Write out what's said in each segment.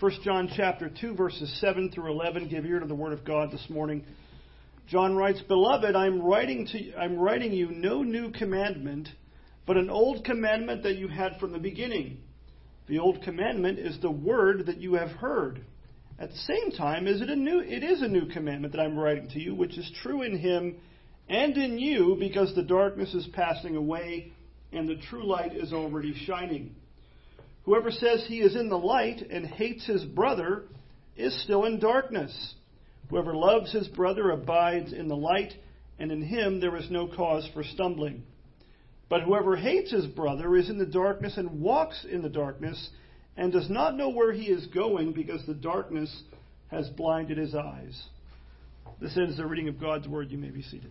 1 John chapter 2 verses 7 through 11. Give ear to the word of God this morning. John writes, "Beloved, I'm writing to you, I'm writing you no new commandment, but an old commandment that you had from the beginning. The old commandment is the word that you have heard. At the same time, is it a new it is a new commandment that I'm writing to you, which is true in him and in you, because the darkness is passing away and the true light is already shining." Whoever says he is in the light and hates his brother is still in darkness. Whoever loves his brother abides in the light, and in him there is no cause for stumbling. But whoever hates his brother is in the darkness and walks in the darkness, and does not know where he is going because the darkness has blinded his eyes. This ends the reading of God's word. You may be seated.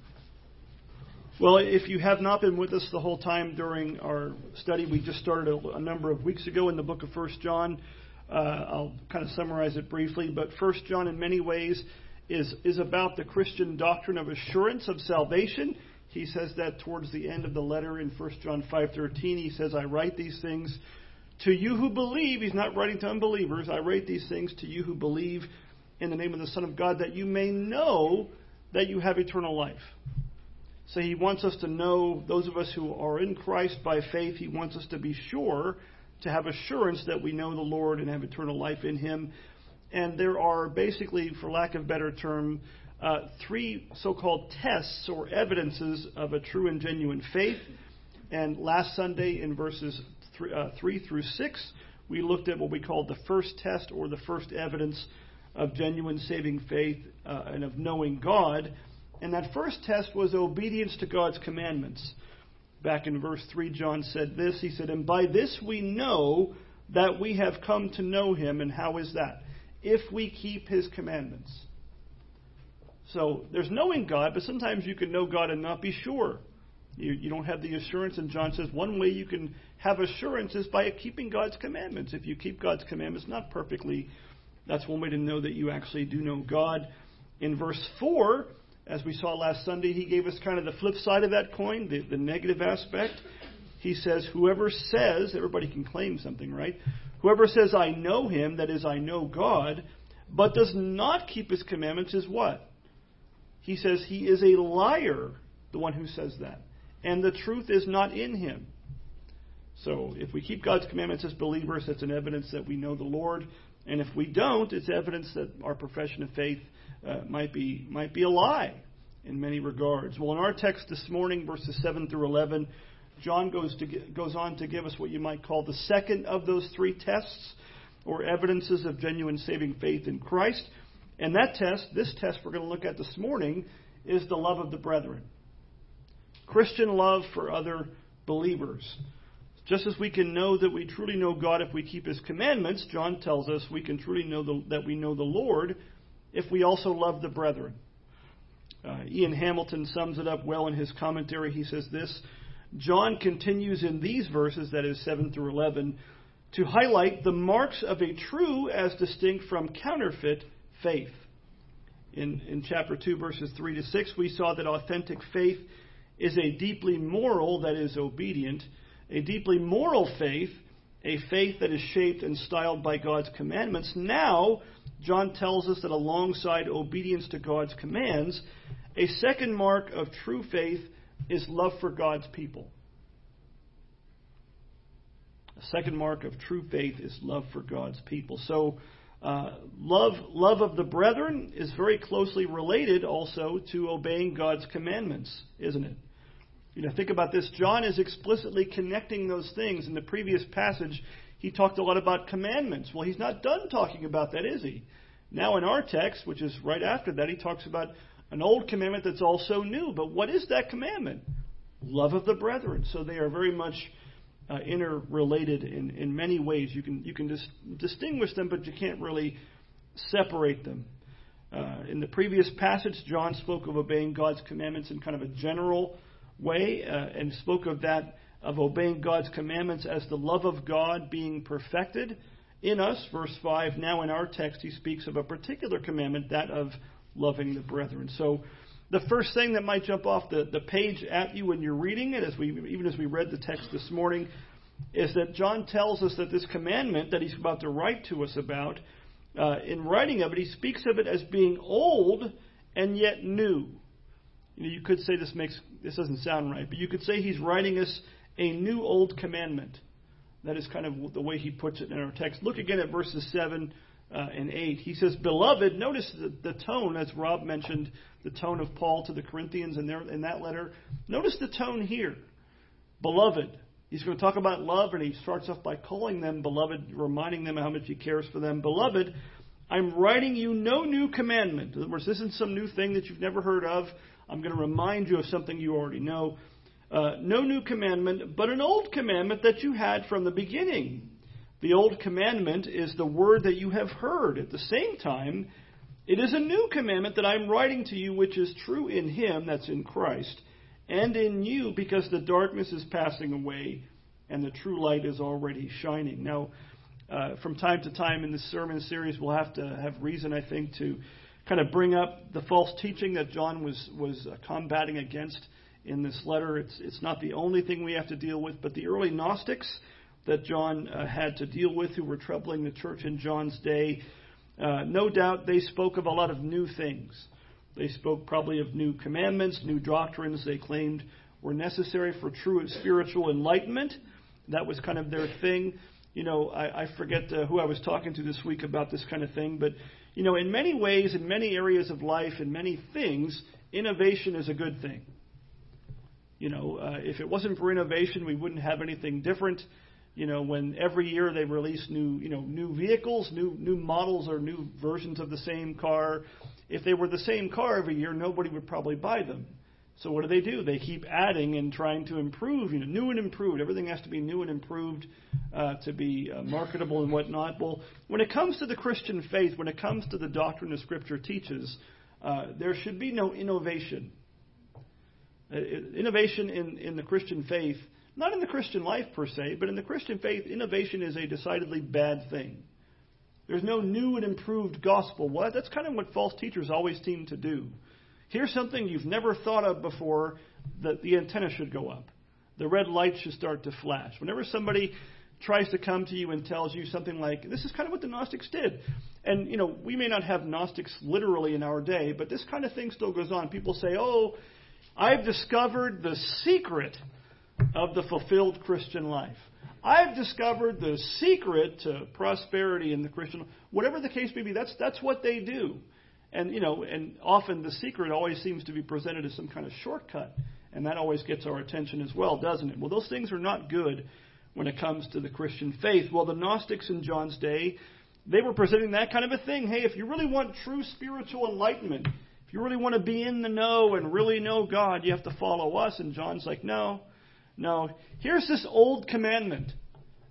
Well, if you have not been with us the whole time during our study, we just started a, a number of weeks ago in the book of First John. Uh, I'll kind of summarize it briefly, but First John, in many ways, is is about the Christian doctrine of assurance of salvation. He says that towards the end of the letter in 1 John 5:13. He says, "I write these things to you who believe." He's not writing to unbelievers. I write these things to you who believe in the name of the Son of God, that you may know that you have eternal life. So he wants us to know, those of us who are in Christ by faith, he wants us to be sure, to have assurance that we know the Lord and have eternal life in him. And there are basically, for lack of better term, uh, three so called tests or evidences of a true and genuine faith. And last Sunday, in verses three, uh, 3 through 6, we looked at what we called the first test or the first evidence of genuine saving faith uh, and of knowing God. And that first test was obedience to God's commandments. Back in verse 3, John said this. He said, And by this we know that we have come to know him. And how is that? If we keep his commandments. So there's knowing God, but sometimes you can know God and not be sure. You, you don't have the assurance. And John says one way you can have assurance is by keeping God's commandments. If you keep God's commandments, not perfectly, that's one way to know that you actually do know God. In verse 4, as we saw last Sunday, he gave us kind of the flip side of that coin, the, the negative aspect. He says, Whoever says, everybody can claim something, right? Whoever says, I know him, that is, I know God, but does not keep his commandments, is what? He says, He is a liar, the one who says that. And the truth is not in him. So if we keep God's commandments as believers, that's an evidence that we know the Lord. And if we don't, it's evidence that our profession of faith uh, might be might be a lie in many regards. Well, in our text this morning, verses seven through eleven, John goes to goes on to give us what you might call the second of those three tests or evidences of genuine saving faith in Christ. And that test, this test we're going to look at this morning, is the love of the brethren. Christian love for other believers. Just as we can know that we truly know God if we keep His commandments, John tells us we can truly know the, that we know the Lord if we also love the brethren. Uh, Ian Hamilton sums it up well in his commentary. He says this John continues in these verses, that is 7 through 11, to highlight the marks of a true as distinct from counterfeit faith. In, in chapter 2, verses 3 to 6, we saw that authentic faith is a deeply moral, that is, obedient, a deeply moral faith, a faith that is shaped and styled by God's commandments. Now, John tells us that alongside obedience to God's commands, a second mark of true faith is love for God's people. A second mark of true faith is love for God's people. So, uh, love, love of the brethren is very closely related also to obeying God's commandments, isn't it? You know, think about this. John is explicitly connecting those things. In the previous passage, he talked a lot about commandments. Well, he's not done talking about that, is he? Now, in our text, which is right after that, he talks about an old commandment that's also new. But what is that commandment? Love of the brethren. So they are very much uh, interrelated in, in many ways. You can, you can dis- distinguish them, but you can't really separate them. Uh, in the previous passage, John spoke of obeying God's commandments in kind of a general way uh, and spoke of that, of obeying God's commandments as the love of God being perfected in us. Verse 5, now in our text, he speaks of a particular commandment, that of loving the brethren. So, the first thing that might jump off the, the page at you when you're reading it, as we, even as we read the text this morning, is that John tells us that this commandment that he's about to write to us about, uh, in writing of it, he speaks of it as being old and yet new. You, know, you could say this makes this doesn't sound right, but you could say he's writing us a new old commandment. That is kind of the way he puts it in our text. Look again at verses seven uh, and 8. He says, Beloved, notice the, the, tone, as Rob mentioned, the tone of Paul to the Corinthians in, their, in that letter. Notice the tone here. Beloved. He's going to talk about love, and he starts off by calling them beloved, reminding them how much he cares for them. Beloved, I'm writing you no new commandment. In other words, this isn't some new thing that you've never heard of. I'm going to remind you of something you already know. Uh, no new commandment, but an old commandment that you had from the beginning. The old commandment is the word that you have heard. At the same time, it is a new commandment that I'm writing to you, which is true in Him, that's in Christ, and in you, because the darkness is passing away and the true light is already shining. Now, uh, from time to time in this sermon series, we'll have to have reason, I think, to kind of bring up the false teaching that John was was uh, combating against in this letter. It's it's not the only thing we have to deal with, but the early Gnostics that John uh, had to deal with who were troubling the church in John's day. Uh, no doubt they spoke of a lot of new things. They spoke probably of new commandments, new doctrines they claimed were necessary for true spiritual enlightenment. That was kind of their thing. You know, I, I forget uh, who I was talking to this week about this kind of thing, but, you know, in many ways, in many areas of life, in many things, innovation is a good thing. You know, uh, if it wasn't for innovation, we wouldn't have anything different you know, when every year they release new, you know, new vehicles, new new models or new versions of the same car. If they were the same car every year, nobody would probably buy them. So what do they do? They keep adding and trying to improve, you know, new and improved. Everything has to be new and improved uh, to be uh, marketable and whatnot. Well, when it comes to the Christian faith, when it comes to the doctrine of Scripture teaches, uh, there should be no innovation. Uh, innovation in, in the Christian faith not in the Christian life per se, but in the Christian faith, innovation is a decidedly bad thing. There's no new and improved gospel. What? That's kind of what false teachers always seem to do. Here's something you've never thought of before that the antenna should go up. The red light should start to flash. Whenever somebody tries to come to you and tells you something like, this is kind of what the Gnostics did. And, you know, we may not have Gnostics literally in our day, but this kind of thing still goes on. People say, oh, I've discovered the secret of the fulfilled Christian life. I've discovered the secret to prosperity in the Christian whatever the case may be, that's that's what they do. And you know, and often the secret always seems to be presented as some kind of shortcut, and that always gets our attention as well, doesn't it? Well, those things are not good when it comes to the Christian faith. Well, the Gnostics in John's day, they were presenting that kind of a thing. Hey, if you really want true spiritual enlightenment, if you really want to be in the know and really know God, you have to follow us. And John's like, no, no, here's this old commandment.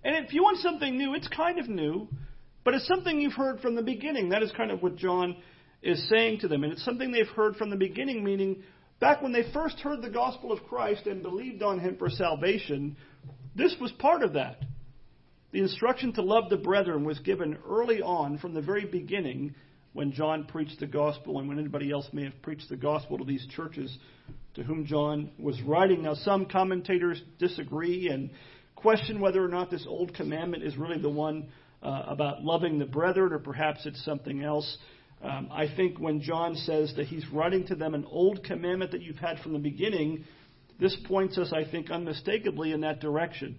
And if you want something new, it's kind of new, but it's something you've heard from the beginning. That is kind of what John is saying to them. And it's something they've heard from the beginning, meaning back when they first heard the gospel of Christ and believed on him for salvation, this was part of that. The instruction to love the brethren was given early on from the very beginning when John preached the gospel and when anybody else may have preached the gospel to these churches to whom John was writing. Now, some commentators disagree and question whether or not this old commandment is really the one uh, about loving the brethren, or perhaps it's something else. Um, I think when John says that he's writing to them an old commandment that you've had from the beginning, this points us, I think, unmistakably in that direction.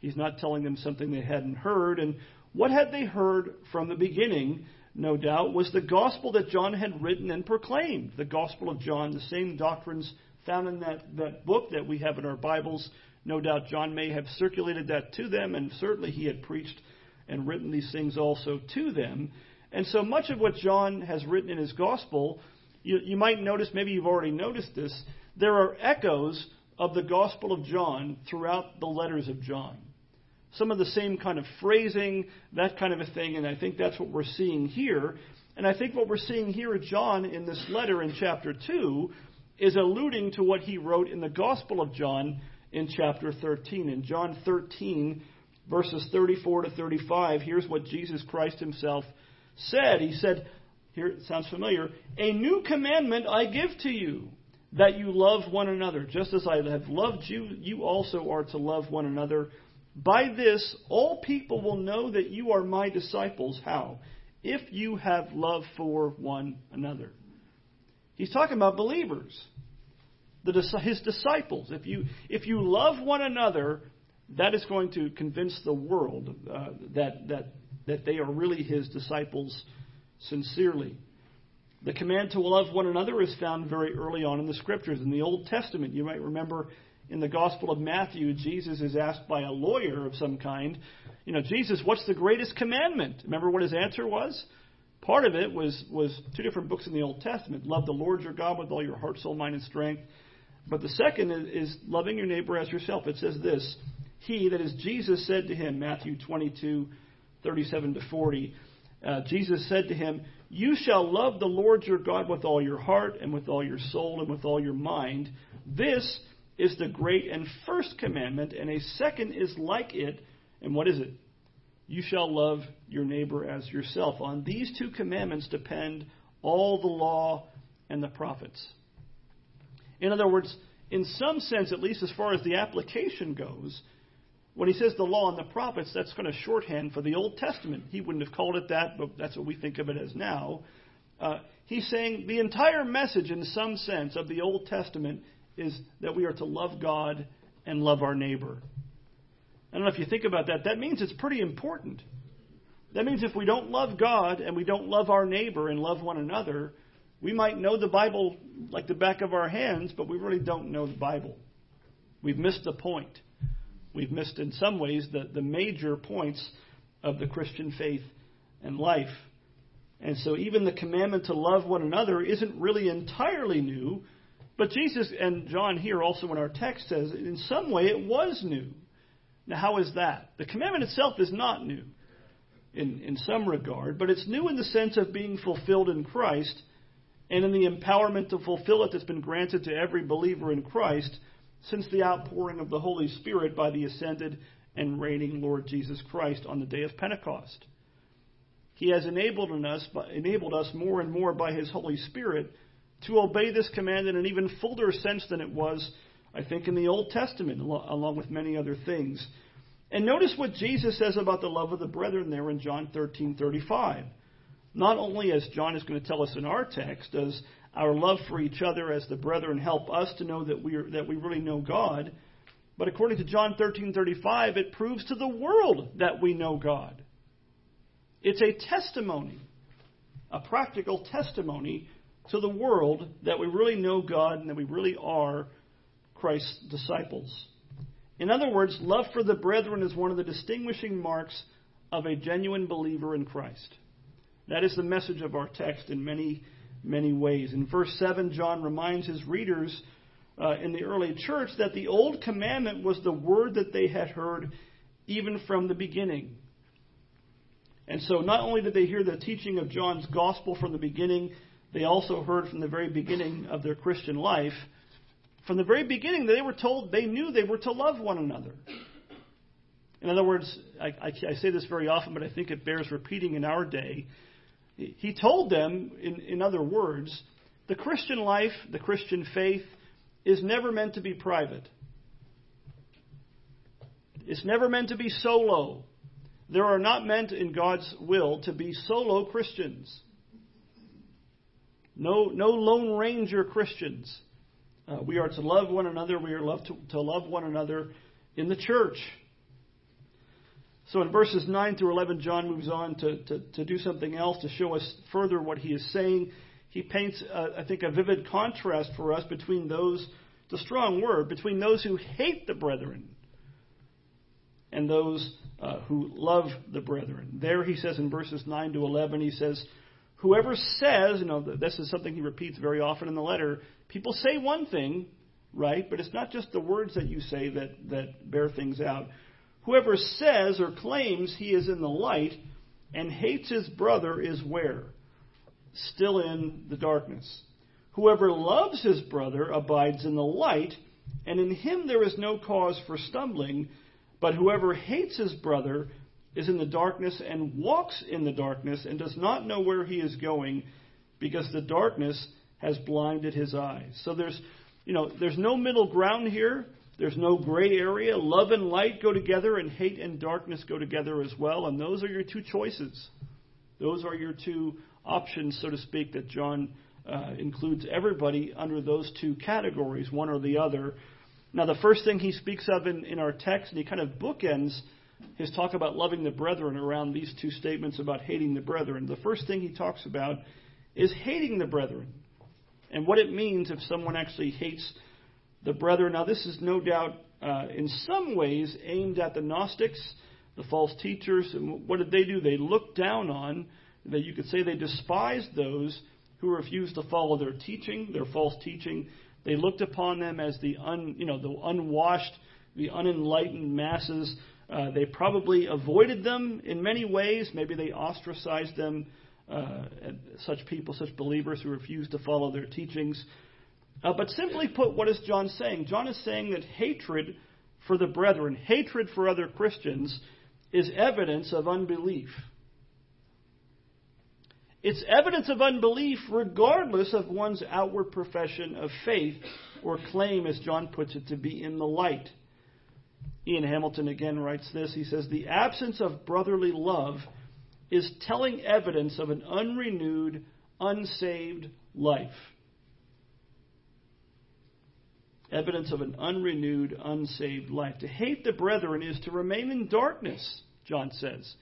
He's not telling them something they hadn't heard. And what had they heard from the beginning? no doubt, was the gospel that John had written and proclaimed. The gospel of John, the same doctrines found in that, that book that we have in our Bibles. No doubt John may have circulated that to them, and certainly he had preached and written these things also to them. And so much of what John has written in his gospel, you, you might notice, maybe you've already noticed this, there are echoes of the gospel of John throughout the letters of John some of the same kind of phrasing, that kind of a thing, and I think that's what we're seeing here. And I think what we're seeing here John in this letter in chapter 2 is alluding to what he wrote in the Gospel of John in chapter 13. In John 13, verses 34 to 35, here's what Jesus Christ himself said. He said, here it sounds familiar, a new commandment I give to you, that you love one another. Just as I have loved you, you also are to love one another. By this, all people will know that you are my disciples. How? If you have love for one another. He's talking about believers, the, his disciples. If you, if you love one another, that is going to convince the world uh, that, that, that they are really his disciples sincerely. The command to love one another is found very early on in the scriptures. In the Old Testament, you might remember in the Gospel of Matthew, Jesus is asked by a lawyer of some kind, you know, Jesus, what's the greatest commandment? Remember what his answer was? Part of it was, was two different books in the Old Testament. Love the Lord your God with all your heart, soul, mind, and strength. But the second is, is loving your neighbor as yourself. It says this He, that is Jesus, said to him, Matthew 22, 37 to 40, uh, Jesus said to him, You shall love the Lord your God with all your heart, and with all your soul, and with all your mind. This is the great and first commandment, and a second is like it. And what is it? You shall love your neighbor as yourself. On these two commandments depend all the law and the prophets. In other words, in some sense, at least as far as the application goes, when he says the law and the prophets, that's kind of shorthand for the Old Testament. He wouldn't have called it that, but that's what we think of it as now. Uh, he's saying the entire message, in some sense, of the Old Testament is that we are to love God and love our neighbor. I don't know if you think about that. That means it's pretty important. That means if we don't love God and we don't love our neighbor and love one another, we might know the Bible like the back of our hands, but we really don't know the Bible. We've missed the point. We've missed, in some ways, the, the major points of the Christian faith and life. And so, even the commandment to love one another isn't really entirely new, but Jesus and John here also in our text says in some way it was new. Now, how is that? The commandment itself is not new in, in some regard, but it's new in the sense of being fulfilled in Christ and in the empowerment to fulfill it that's been granted to every believer in Christ since the outpouring of the Holy Spirit by the ascended and reigning Lord Jesus Christ on the day of Pentecost. He has enabled us, enabled us more and more by His Holy Spirit to obey this command in an even fuller sense than it was, I think, in the Old Testament, along with many other things. And notice what Jesus says about the love of the brethren there in John 13:35. Not only, as John is going to tell us in our text, does our love for each other as the brethren help us to know that we are, that we really know God, but according to John 13:35, it proves to the world that we know God. It's a testimony, a practical testimony to the world that we really know God and that we really are Christ's disciples. In other words, love for the brethren is one of the distinguishing marks of a genuine believer in Christ. That is the message of our text in many, many ways. In verse 7, John reminds his readers uh, in the early church that the old commandment was the word that they had heard even from the beginning. And so not only did they hear the teaching of John's gospel from the beginning, they also heard from the very beginning of their Christian life, from the very beginning, they were told they knew they were to love one another. In other words, I, I, I say this very often, but I think it bears repeating in our day. He told them, in, in other words, the Christian life, the Christian faith, is never meant to be private. It's never meant to be solo. There are not meant in God's will to be solo Christians. No, no Lone Ranger Christians. Uh, we are to love one another. We are loved to, to love one another in the church. So in verses 9 through 11, John moves on to, to, to do something else to show us further what he is saying. He paints, uh, I think, a vivid contrast for us between those, the strong word, between those who hate the brethren and those uh, who love the brethren. There he says in verses 9 to 11, he says, Whoever says, you know, this is something he repeats very often in the letter, people say one thing, right? But it's not just the words that you say that, that bear things out. Whoever says or claims he is in the light and hates his brother is where? Still in the darkness. Whoever loves his brother abides in the light, and in him there is no cause for stumbling. But whoever hates his brother is in the darkness and walks in the darkness and does not know where he is going because the darkness has blinded his eyes. So there's, you know, there's no middle ground here. There's no gray area. Love and light go together, and hate and darkness go together as well. And those are your two choices. Those are your two options, so to speak, that John uh, includes everybody under those two categories, one or the other. Now, the first thing he speaks of in, in our text, and he kind of bookends his talk about loving the brethren around these two statements about hating the brethren. The first thing he talks about is hating the brethren and what it means if someone actually hates the brethren. Now, this is no doubt uh, in some ways aimed at the Gnostics, the false teachers. And what did they do? They looked down on, that you could say they despised those who refused to follow their teaching, their false teaching. They looked upon them as the un, you know, the unwashed, the unenlightened masses. Uh, they probably avoided them in many ways. Maybe they ostracized them, uh, such people, such believers who refused to follow their teachings. Uh, but simply put, what is John saying? John is saying that hatred for the brethren, hatred for other Christians, is evidence of unbelief. It's evidence of unbelief regardless of one's outward profession of faith or claim, as John puts it, to be in the light. Ian Hamilton again writes this. He says, The absence of brotherly love is telling evidence of an unrenewed, unsaved life. Evidence of an unrenewed, unsaved life. To hate the brethren is to remain in darkness, John says.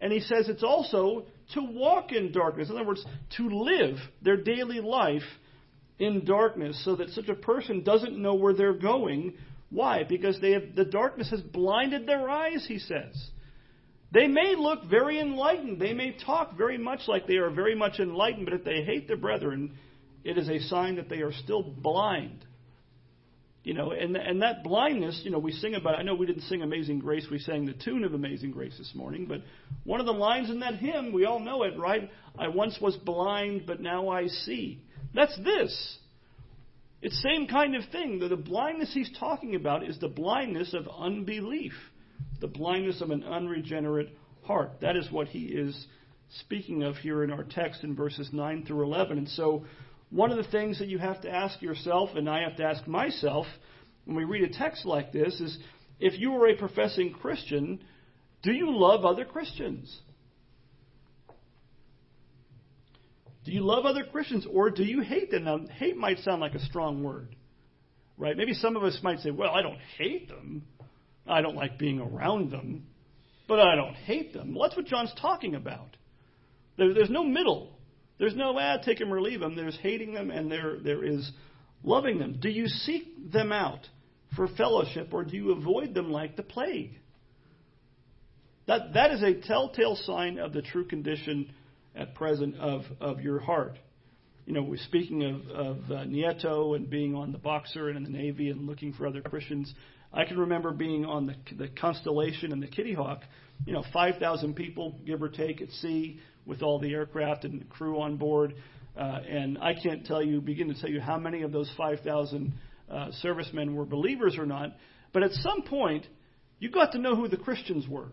And he says it's also to walk in darkness. In other words, to live their daily life in darkness so that such a person doesn't know where they're going. Why? Because they have, the darkness has blinded their eyes, he says. They may look very enlightened. They may talk very much like they are very much enlightened, but if they hate the brethren, it is a sign that they are still blind. You know, and and that blindness, you know, we sing about. I know we didn't sing Amazing Grace. We sang the tune of Amazing Grace this morning, but one of the lines in that hymn, we all know it, right? I once was blind, but now I see. That's this. It's same kind of thing. The, the blindness he's talking about is the blindness of unbelief, the blindness of an unregenerate heart. That is what he is speaking of here in our text in verses 9 through 11. And so one of the things that you have to ask yourself, and I have to ask myself, when we read a text like this, is if you are a professing Christian, do you love other Christians? Do you love other Christians or do you hate them? Now, hate might sound like a strong word, right? Maybe some of us might say, well, I don't hate them. I don't like being around them, but I don't hate them. Well, that's what John's talking about. There, there's no middle. There's no, ah, take them or leave them. There's hating them and there, there is loving them. Do you seek them out for fellowship or do you avoid them like the plague? That, that is a telltale sign of the true condition at present of, of your heart. You know, we're speaking of, of uh, Nieto and being on the Boxer and in the Navy and looking for other Christians. I can remember being on the, the Constellation and the Kitty Hawk, you know, 5,000 people, give or take, at sea with all the aircraft and crew on board. Uh, and I can't tell you, begin to tell you how many of those 5,000 uh, servicemen were believers or not. But at some point, you got to know who the Christians were.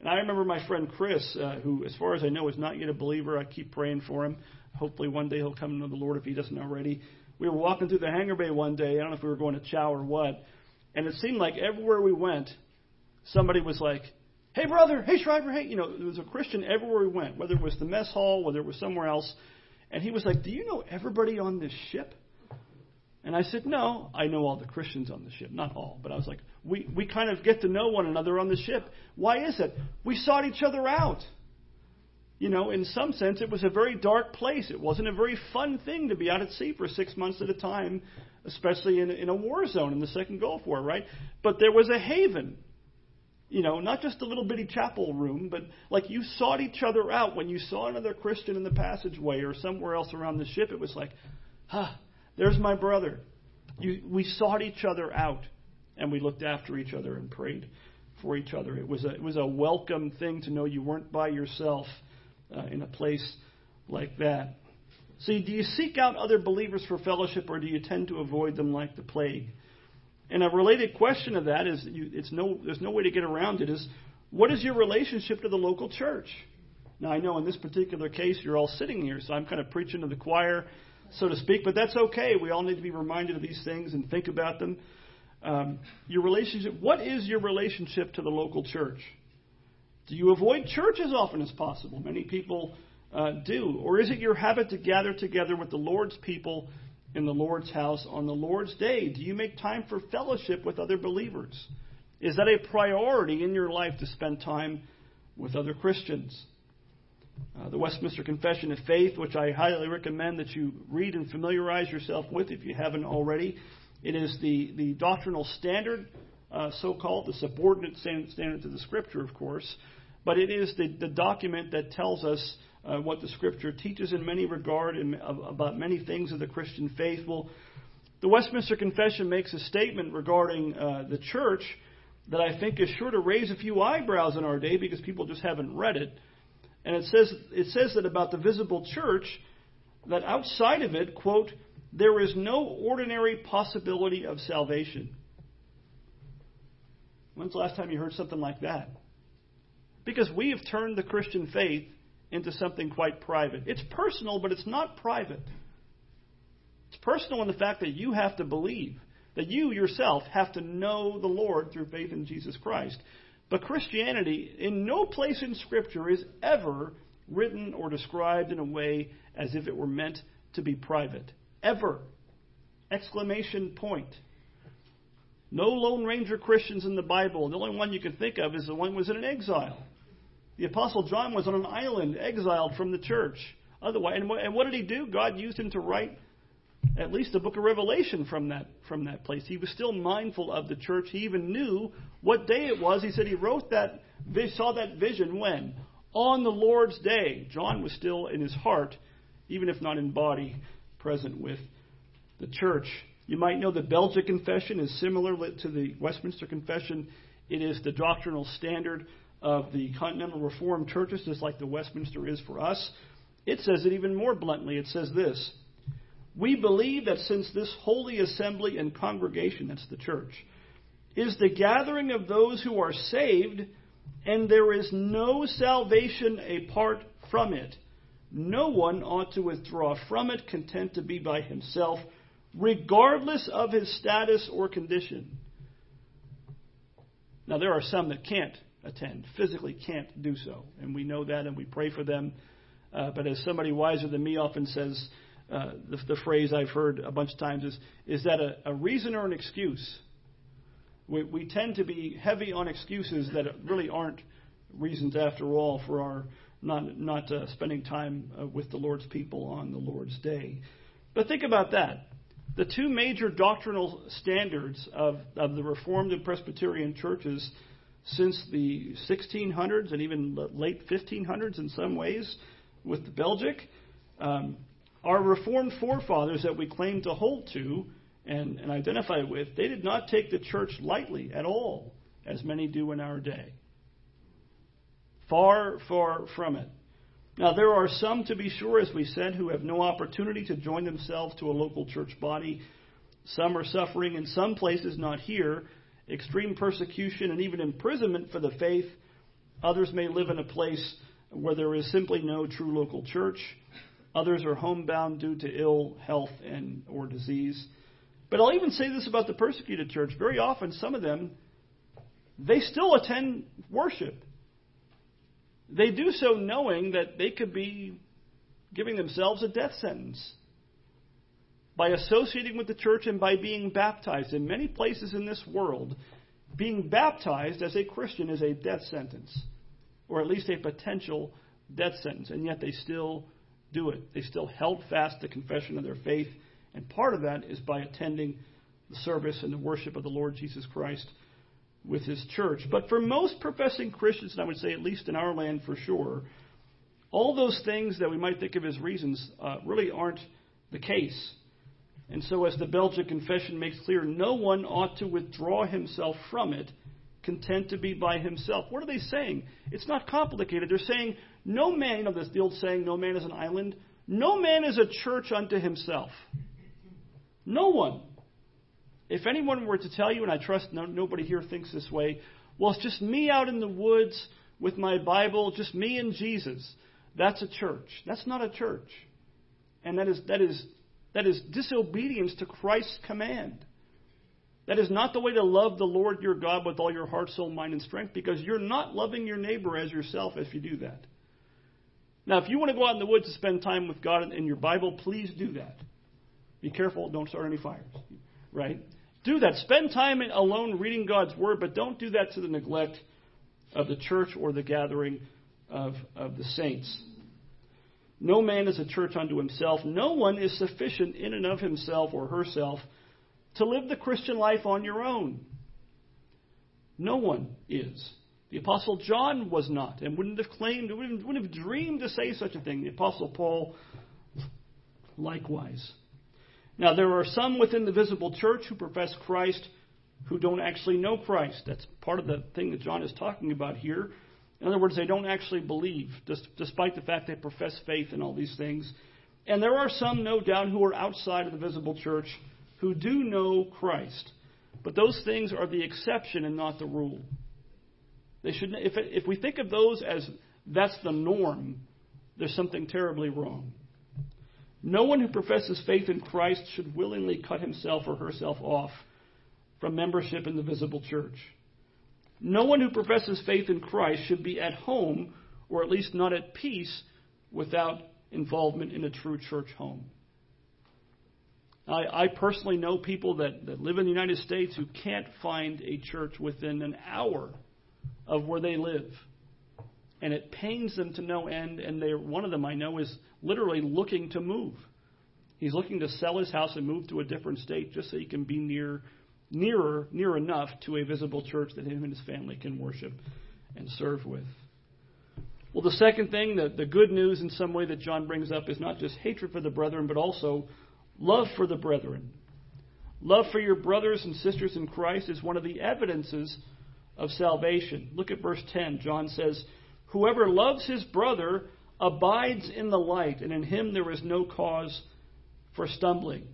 And I remember my friend Chris, uh, who, as far as I know, is not yet a believer. I keep praying for him. Hopefully, one day he'll come to know the Lord if he doesn't already. We were walking through the hangar bay one day. I don't know if we were going to chow or what. And it seemed like everywhere we went, somebody was like, Hey, brother. Hey, Schreiber. Hey, you know, there was a Christian everywhere we went, whether it was the mess hall, whether it was somewhere else. And he was like, Do you know everybody on this ship? And I said, No, I know all the Christians on the ship. Not all, but I was like, we, we kind of get to know one another on the ship. Why is it? We sought each other out. You know, in some sense, it was a very dark place. It wasn't a very fun thing to be out at sea for six months at a time, especially in, in a war zone in the Second Gulf War, right? But there was a haven. You know, not just a little bitty chapel room, but like you sought each other out. When you saw another Christian in the passageway or somewhere else around the ship, it was like, ah, there's my brother. You, we sought each other out, and we looked after each other and prayed for each other. It was a, it was a welcome thing to know you weren't by yourself uh, in a place like that. See, do you seek out other believers for fellowship, or do you tend to avoid them like the plague? And a related question of that is, you, it's no, there's no way to get around it, is what is your relationship to the local church? Now, I know in this particular case, you're all sitting here, so I'm kind of preaching to the choir, so to speak, but that's okay. We all need to be reminded of these things and think about them. Um, your relationship. What is your relationship to the local church? Do you avoid church as often as possible? Many people uh, do. Or is it your habit to gather together with the Lord's people in the Lord's house on the Lord's day? Do you make time for fellowship with other believers? Is that a priority in your life to spend time with other Christians? Uh, the Westminster Confession of Faith, which I highly recommend that you read and familiarize yourself with if you haven't already. It is the, the doctrinal standard, uh, so called, the subordinate standard to the Scripture, of course, but it is the, the document that tells us uh, what the Scripture teaches in many regard and about many things of the Christian faith. Well, the Westminster Confession makes a statement regarding uh, the church that I think is sure to raise a few eyebrows in our day because people just haven't read it. And it says, it says that about the visible church, that outside of it, quote, there is no ordinary possibility of salvation. When's the last time you heard something like that? Because we have turned the Christian faith into something quite private. It's personal, but it's not private. It's personal in the fact that you have to believe, that you yourself have to know the Lord through faith in Jesus Christ. But Christianity, in no place in Scripture, is ever written or described in a way as if it were meant to be private. Ever. Exclamation point. No Lone Ranger Christians in the Bible. The only one you can think of is the one who was in an exile. The Apostle John was on an island, exiled from the church. Otherwise, and what, and what did he do? God used him to write at least the book of Revelation from that from that place. He was still mindful of the church. He even knew what day it was. He said he wrote that, saw that vision when on the Lord's day. John was still in his heart, even if not in body, present with the church. You might know the Belgic Confession is similar to the Westminster Confession. It is the doctrinal standard of the Continental Reformed churches, just like the Westminster is for us. It says it even more bluntly. It says this we believe that since this holy assembly and congregation, that's the church, is the gathering of those who are saved, and there is no salvation apart from it, no one ought to withdraw from it, content to be by himself, regardless of his status or condition. Now, there are some that can't attend, physically can't do so, and we know that and we pray for them. Uh, but as somebody wiser than me often says, uh, the, the, phrase I've heard a bunch of times is, is that a, a reason or an excuse? We, we, tend to be heavy on excuses that really aren't reasons after all for our not, not uh, spending time uh, with the Lord's people on the Lord's day. But think about that. The two major doctrinal standards of, of the Reformed and Presbyterian churches since the 1600s and even late 1500s in some ways with the Belgic um, our Reformed forefathers that we claim to hold to and, and identify with, they did not take the church lightly at all, as many do in our day. Far, far from it. Now, there are some, to be sure, as we said, who have no opportunity to join themselves to a local church body. Some are suffering in some places, not here, extreme persecution and even imprisonment for the faith. Others may live in a place where there is simply no true local church. Others are homebound due to ill health and or disease. But I'll even say this about the persecuted church. Very often, some of them, they still attend worship. They do so knowing that they could be giving themselves a death sentence by associating with the church and by being baptized. In many places in this world, being baptized as a Christian is a death sentence, or at least a potential death sentence, and yet they still do it. They still held fast the confession of their faith, and part of that is by attending the service and the worship of the Lord Jesus Christ with his church. But for most professing Christians, and I would say at least in our land for sure, all those things that we might think of as reasons uh, really aren't the case. And so, as the Belgic Confession makes clear, no one ought to withdraw himself from it, content to be by himself. What are they saying? It's not complicated. They're saying no man, you know this, the old saying, no man is an island. No man is a church unto himself. No one. If anyone were to tell you, and I trust no, nobody here thinks this way, well, it's just me out in the woods with my Bible, just me and Jesus. That's a church. That's not a church. And that is, that is, that is disobedience to Christ's command. That is not the way to love the Lord your God with all your heart, soul, mind, and strength because you're not loving your neighbor as yourself if you do that. Now, if you want to go out in the woods to spend time with God in your Bible, please do that. Be careful, don't start any fires, right? Do that. Spend time alone reading God's Word, but don't do that to the neglect of the church or the gathering of, of the saints. No man is a church unto himself. No one is sufficient in and of himself or herself to live the Christian life on your own. No one is. The Apostle John was not and wouldn't have claimed, wouldn't, wouldn't have dreamed to say such a thing. The Apostle Paul, likewise. Now, there are some within the visible church who profess Christ who don't actually know Christ. That's part of the thing that John is talking about here. In other words, they don't actually believe, despite the fact they profess faith in all these things. And there are some, no doubt, who are outside of the visible church who do know Christ. But those things are the exception and not the rule. They should, if, if we think of those as that's the norm, there's something terribly wrong. No one who professes faith in Christ should willingly cut himself or herself off from membership in the visible church. No one who professes faith in Christ should be at home, or at least not at peace, without involvement in a true church home. I, I personally know people that, that live in the United States who can't find a church within an hour of where they live. And it pains them to no end, and they one of them I know is literally looking to move. He's looking to sell his house and move to a different state just so he can be near nearer, near enough to a visible church that him and his family can worship and serve with. Well, the second thing, the, the good news in some way that John brings up is not just hatred for the brethren, but also love for the brethren. Love for your brothers and sisters in Christ is one of the evidences of salvation. Look at verse 10. John says, Whoever loves his brother abides in the light, and in him there is no cause for stumbling.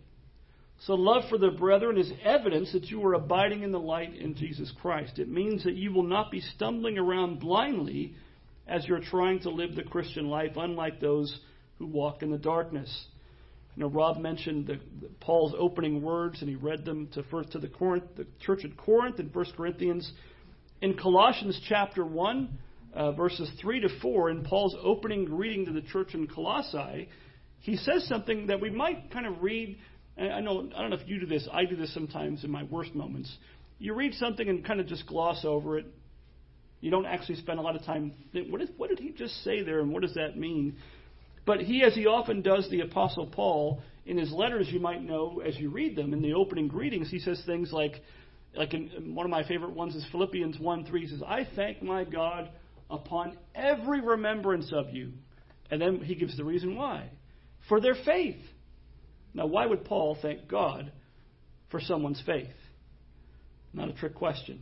So, love for the brethren is evidence that you are abiding in the light in Jesus Christ. It means that you will not be stumbling around blindly as you're trying to live the Christian life, unlike those who walk in the darkness. You know, Rob mentioned the, the, Paul's opening words, and he read them to first to the, Corinth, the church at Corinth in 1 Corinthians. In Colossians chapter 1, uh, verses 3 to 4, in Paul's opening greeting to the church in Colossae, he says something that we might kind of read I know I don't know if you do this. I do this sometimes in my worst moments. You read something and kind of just gloss over it. You don't actually spend a lot of time. What, is, what did he just say there, and what does that mean? But he, as he often does, the Apostle Paul, in his letters, you might know as you read them in the opening greetings, he says things like, like in, one of my favorite ones is Philippians 1 3 he says, I thank my God upon every remembrance of you. And then he gives the reason why. For their faith now, why would Paul thank God for someone's faith? Not a trick question.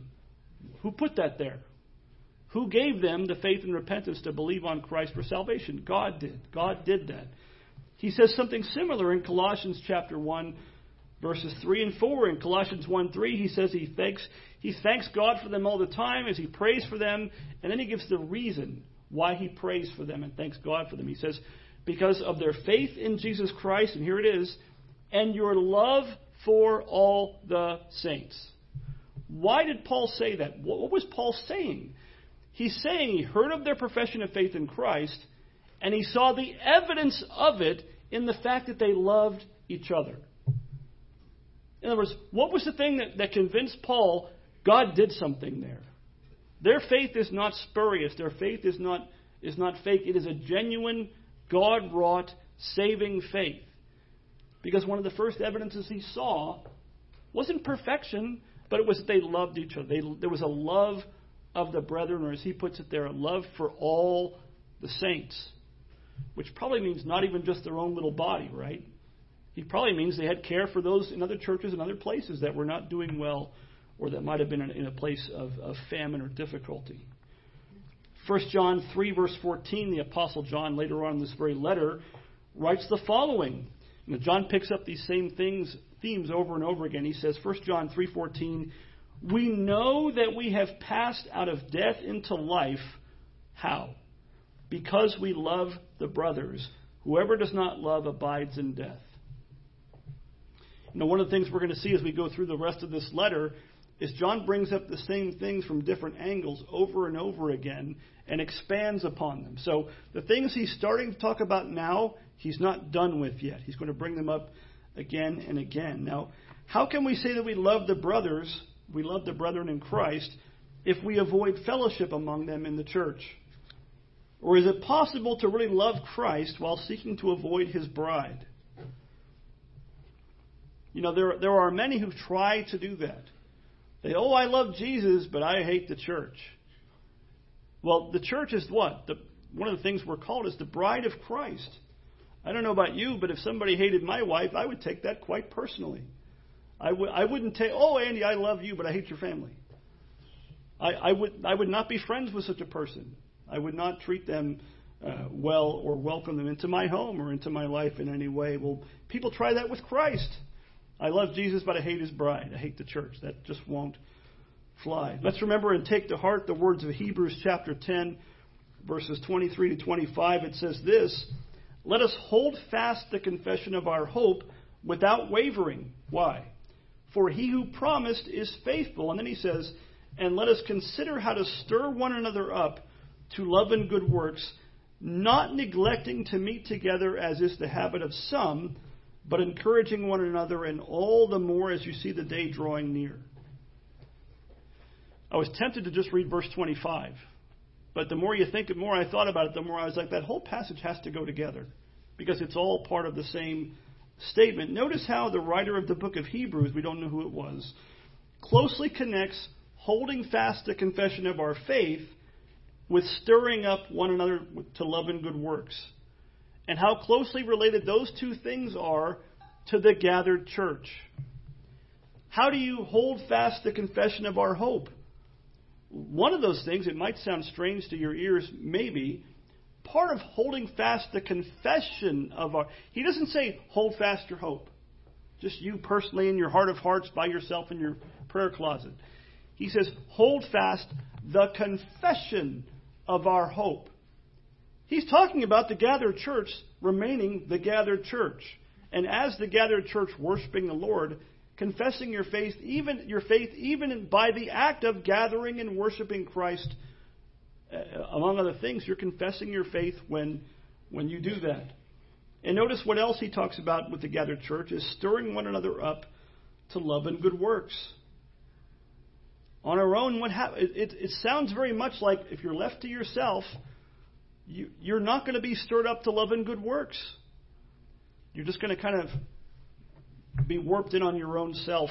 Who put that there? Who gave them the faith and repentance to believe on Christ for salvation? God did. God did that. He says something similar in Colossians chapter 1 verses 3 and 4 in Colossians 1 3 he says he thanks he thanks God for them all the time as he prays for them and then he gives the reason why he prays for them and thanks God for them. He says because of their faith in Jesus Christ, and here it is, and your love for all the saints. Why did Paul say that? What was Paul saying? He's saying he heard of their profession of faith in Christ, and he saw the evidence of it in the fact that they loved each other. In other words, what was the thing that, that convinced Paul God did something there? Their faith is not spurious. Their faith is not, is not fake. It is a genuine God wrought saving faith. Because one of the first evidences he saw wasn't perfection, but it was that they loved each other. They, there was a love of the brethren, or as he puts it there, a love for all the saints. Which probably means not even just their own little body, right? He probably means they had care for those in other churches and other places that were not doing well or that might have been in, in a place of, of famine or difficulty. 1 John 3, verse 14, the Apostle John, later on in this very letter, writes the following. Now, John picks up these same things, themes over and over again. He says, 1 John 3.14, We know that we have passed out of death into life. How? Because we love the brothers. Whoever does not love abides in death. You know, one of the things we're going to see as we go through the rest of this letter is John brings up the same things from different angles over and over again and expands upon them. So the things he's starting to talk about now, he's not done with yet. He's going to bring them up again and again. Now, how can we say that we love the brothers, we love the brethren in Christ, if we avoid fellowship among them in the church? Or is it possible to really love Christ while seeking to avoid his bride? You know, there, there are many who try to do that. They, oh, I love Jesus, but I hate the church. Well, the church is what? The, one of the things we're called is the bride of Christ. I don't know about you, but if somebody hated my wife, I would take that quite personally. I w- I wouldn't take, oh, Andy, I love you, but I hate your family. I, I, would, I would not be friends with such a person. I would not treat them uh, well or welcome them into my home or into my life in any way. Well, people try that with Christ. I love Jesus, but I hate his bride. I hate the church. That just won't fly. Let's remember and take to heart the words of Hebrews chapter 10, verses 23 to 25. It says this Let us hold fast the confession of our hope without wavering. Why? For he who promised is faithful. And then he says, And let us consider how to stir one another up to love and good works, not neglecting to meet together as is the habit of some but encouraging one another, and all the more as you see the day drawing near. I was tempted to just read verse 25, but the more you think, the more I thought about it, the more I was like, that whole passage has to go together because it's all part of the same statement. Notice how the writer of the book of Hebrews, we don't know who it was, closely connects holding fast the confession of our faith with stirring up one another to love and good works and how closely related those two things are to the gathered church. How do you hold fast the confession of our hope? One of those things, it might sound strange to your ears, maybe. Part of holding fast the confession of our. He doesn't say, hold fast your hope. Just you personally in your heart of hearts by yourself in your prayer closet. He says, hold fast the confession of our hope. He's talking about the gathered church remaining the gathered church. And as the gathered church worshiping the Lord, confessing your faith even your faith even by the act of gathering and worshiping Christ uh, among other things, you're confessing your faith when when you do that. And notice what else he talks about with the gathered church is stirring one another up to love and good works. On our own, what hap- it, it, it sounds very much like if you're left to yourself, you, you're not going to be stirred up to love and good works. You're just going to kind of be warped in on your own self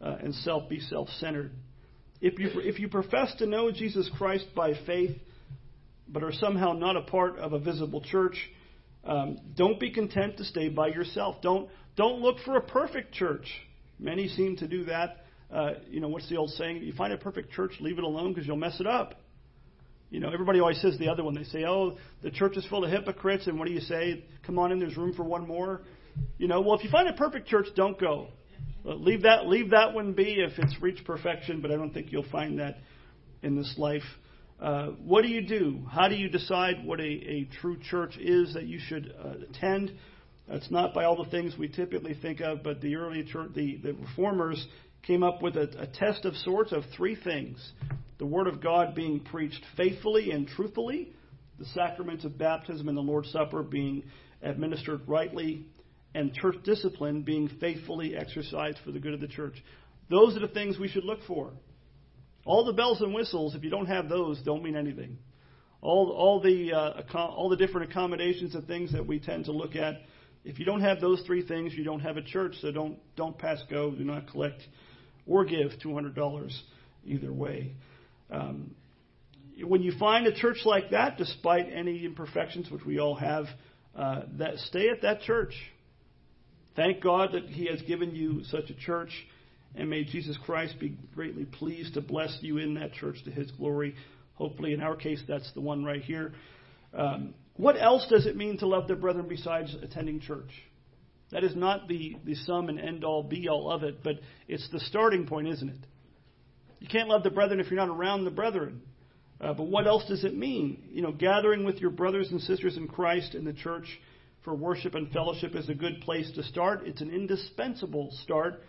uh, and self be self centered. If you, if you profess to know Jesus Christ by faith, but are somehow not a part of a visible church, um, don't be content to stay by yourself. Don't, don't look for a perfect church. Many seem to do that. Uh, you know, what's the old saying? You find a perfect church, leave it alone because you'll mess it up. You know, everybody always says the other one. They say, "Oh, the church is full of hypocrites," and what do you say? Come on in. There's room for one more. You know, well, if you find a perfect church, don't go. leave that leave that one be if it's reached perfection. But I don't think you'll find that in this life. Uh, what do you do? How do you decide what a, a true church is that you should uh, attend? It's not by all the things we typically think of, but the early church, the, the reformers came up with a, a test of sorts of three things the Word of God being preached faithfully and truthfully, the sacraments of baptism and the Lord's Supper being administered rightly, and church discipline being faithfully exercised for the good of the church. Those are the things we should look for. All the bells and whistles, if you don't have those, don't mean anything. All, all, the, uh, all the different accommodations and things that we tend to look at, if you don't have those three things, you don't have a church. So don't, don't pass go. Do not collect or give $200 either way. Um, when you find a church like that, despite any imperfections, which we all have, uh, that stay at that church. Thank God that He has given you such a church, and may Jesus Christ be greatly pleased to bless you in that church to His glory. Hopefully, in our case, that's the one right here. Um, what else does it mean to love their brethren besides attending church? That is not the, the sum and end all be all of it, but it's the starting point, isn't it? You can't love the brethren if you're not around the brethren. Uh, but what else does it mean? You know, gathering with your brothers and sisters in Christ in the church for worship and fellowship is a good place to start. It's an indispensable start,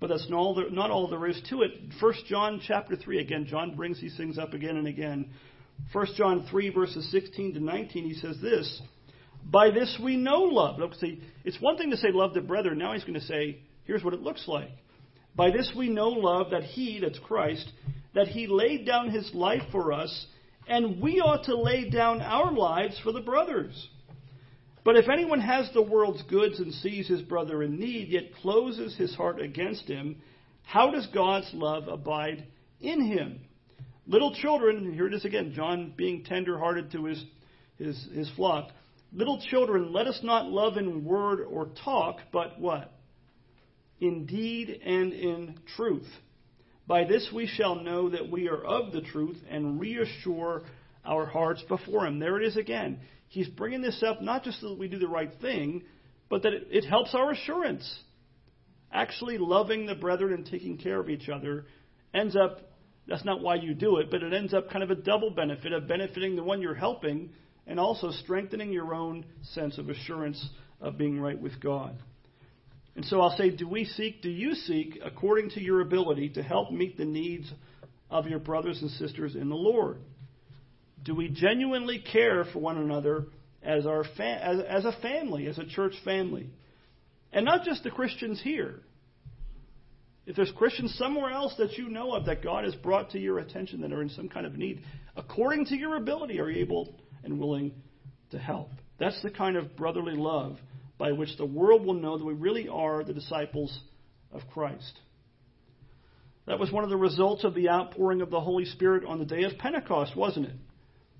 but that's not all there, not all there is to it. 1 John chapter 3, again, John brings these things up again and again. 1 John 3, verses 16 to 19, he says this By this we know love. Look, see, it's one thing to say love the brethren. Now he's going to say, here's what it looks like. By this we know love that he, that's Christ, that he laid down his life for us, and we ought to lay down our lives for the brothers. But if anyone has the world's goods and sees his brother in need, yet closes his heart against him, how does God's love abide in him? Little children, here it is again, John being tender hearted to his, his, his flock. Little children, let us not love in word or talk, but what? In deed and in truth. By this we shall know that we are of the truth and reassure our hearts before Him. There it is again. He's bringing this up not just so that we do the right thing, but that it, it helps our assurance. Actually, loving the brethren and taking care of each other ends up, that's not why you do it, but it ends up kind of a double benefit of benefiting the one you're helping and also strengthening your own sense of assurance of being right with God. And so I'll say, do we seek, do you seek, according to your ability, to help meet the needs of your brothers and sisters in the Lord? Do we genuinely care for one another as, our fa- as, as a family, as a church family? And not just the Christians here. If there's Christians somewhere else that you know of that God has brought to your attention that are in some kind of need, according to your ability, are you able and willing to help? That's the kind of brotherly love by which the world will know that we really are the disciples of Christ. That was one of the results of the outpouring of the Holy Spirit on the day of Pentecost, wasn't it?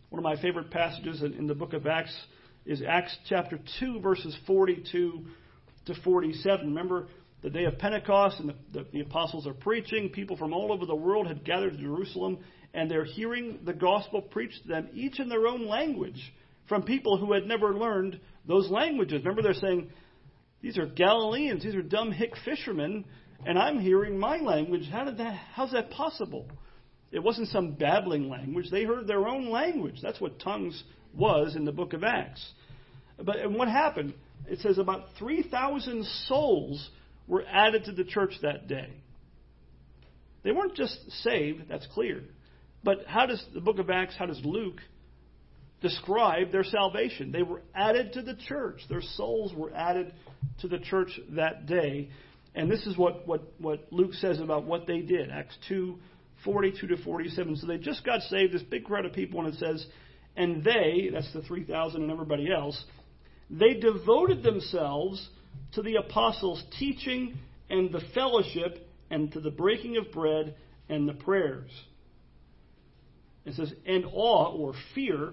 One of my favorite passages in the book of Acts is Acts chapter 2, verses 42 to 47. Remember the day of Pentecost, and the, the, the apostles are preaching. People from all over the world had gathered to Jerusalem, and they're hearing the gospel preached to them, each in their own language, from people who had never learned those languages. Remember, they're saying, these are Galileans, these are dumb hick fishermen, and I'm hearing my language. How did that, how's that possible? It wasn't some babbling language. They heard their own language. That's what tongues was in the book of Acts. But and what happened? It says about 3,000 souls were added to the church that day. They weren't just saved, that's clear. But how does the book of Acts, how does Luke describe their salvation. They were added to the church. Their souls were added to the church that day. And this is what, what, what Luke says about what they did. Acts 2 42 to 47. So they just got saved, this big crowd of people, and it says, and they, that's the 3,000 and everybody else, they devoted themselves to the apostles' teaching and the fellowship and to the breaking of bread and the prayers. It says, and awe or fear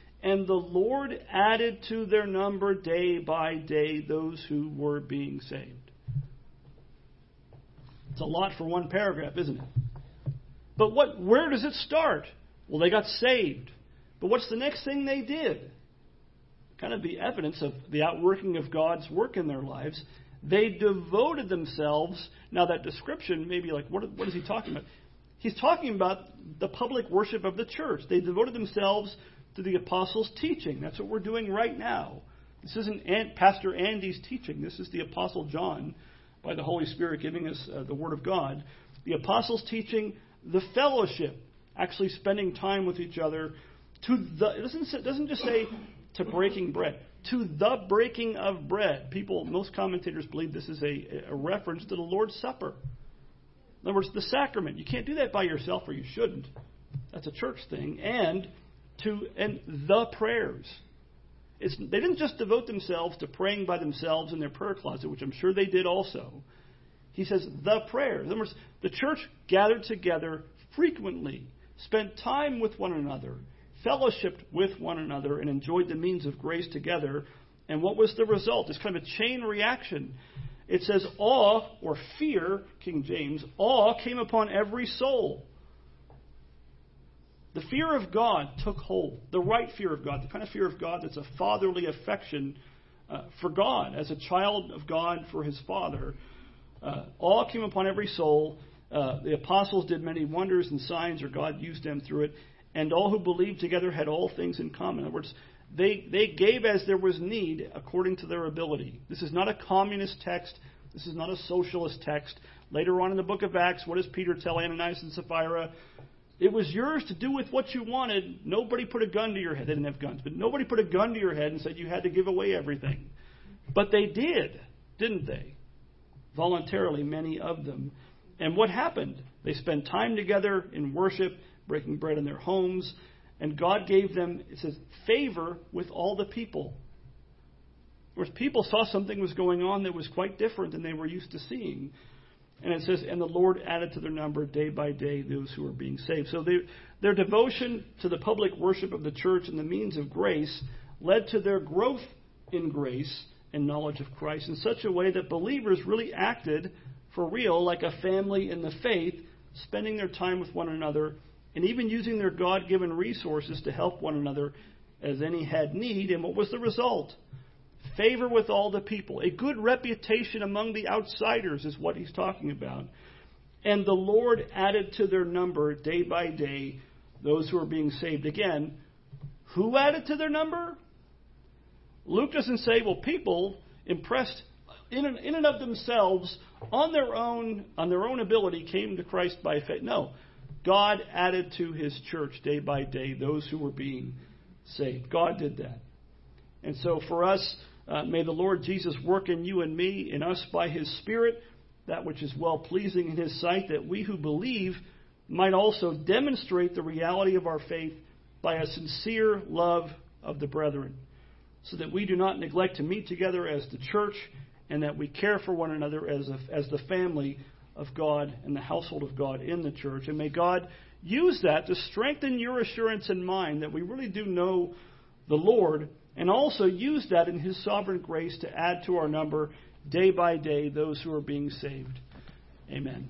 and the Lord added to their number day by day those who were being saved. It's a lot for one paragraph, isn't it? But what where does it start? Well, they got saved. But what's the next thing they did? Kind of the evidence of the outworking of God's work in their lives. They devoted themselves. Now, that description may be like, what, what is he talking about? He's talking about the public worship of the church. They devoted themselves to the apostles' teaching. That's what we're doing right now. This isn't Pastor Andy's teaching. This is the Apostle John, by the Holy Spirit, giving us uh, the Word of God. The apostles' teaching, the fellowship, actually spending time with each other. To the it doesn't it doesn't just say to breaking bread. To the breaking of bread. People, most commentators believe this is a, a reference to the Lord's Supper. In other words, the sacrament. You can't do that by yourself, or you shouldn't. That's a church thing. And to and the prayers. It's, they didn't just devote themselves to praying by themselves in their prayer closet, which I'm sure they did also. He says the prayers. In other words, the church gathered together frequently, spent time with one another, fellowshipped with one another, and enjoyed the means of grace together. And what was the result? It's kind of a chain reaction. It says, awe or fear, King James, awe came upon every soul. The fear of God took hold, the right fear of God, the kind of fear of God that's a fatherly affection uh, for God, as a child of God for his father. Uh, awe came upon every soul. Uh, the apostles did many wonders and signs, or God used them through it. And all who believed together had all things in common. In other words, they, they gave as there was need according to their ability. This is not a communist text. This is not a socialist text. Later on in the book of Acts, what does Peter tell Ananias and Sapphira? It was yours to do with what you wanted. Nobody put a gun to your head. They didn't have guns, but nobody put a gun to your head and said you had to give away everything. But they did, didn't they? Voluntarily, many of them. And what happened? They spent time together in worship, breaking bread in their homes, and God gave them, it says, favor with all the people. Whereas people saw something was going on that was quite different than they were used to seeing. And it says, and the Lord added to their number day by day those who were being saved. So they, their devotion to the public worship of the church and the means of grace led to their growth in grace and knowledge of Christ in such a way that believers really acted for real like a family in the faith, spending their time with one another and even using their God given resources to help one another as any had need. And what was the result? Favor with all the people. A good reputation among the outsiders is what he's talking about. And the Lord added to their number day by day those who are being saved. Again, who added to their number? Luke doesn't say, well, people impressed in and, in and of themselves on their own on their own ability came to Christ by faith. No. God added to his church day by day those who were being saved. God did that. And so for us, uh, may the Lord Jesus work in you and me, in us by his Spirit, that which is well pleasing in his sight, that we who believe might also demonstrate the reality of our faith by a sincere love of the brethren, so that we do not neglect to meet together as the church, and that we care for one another as, a, as the family of God and the household of God in the church. And may God use that to strengthen your assurance in mind that we really do know the Lord, and also use that in His sovereign grace to add to our number day by day those who are being saved. Amen.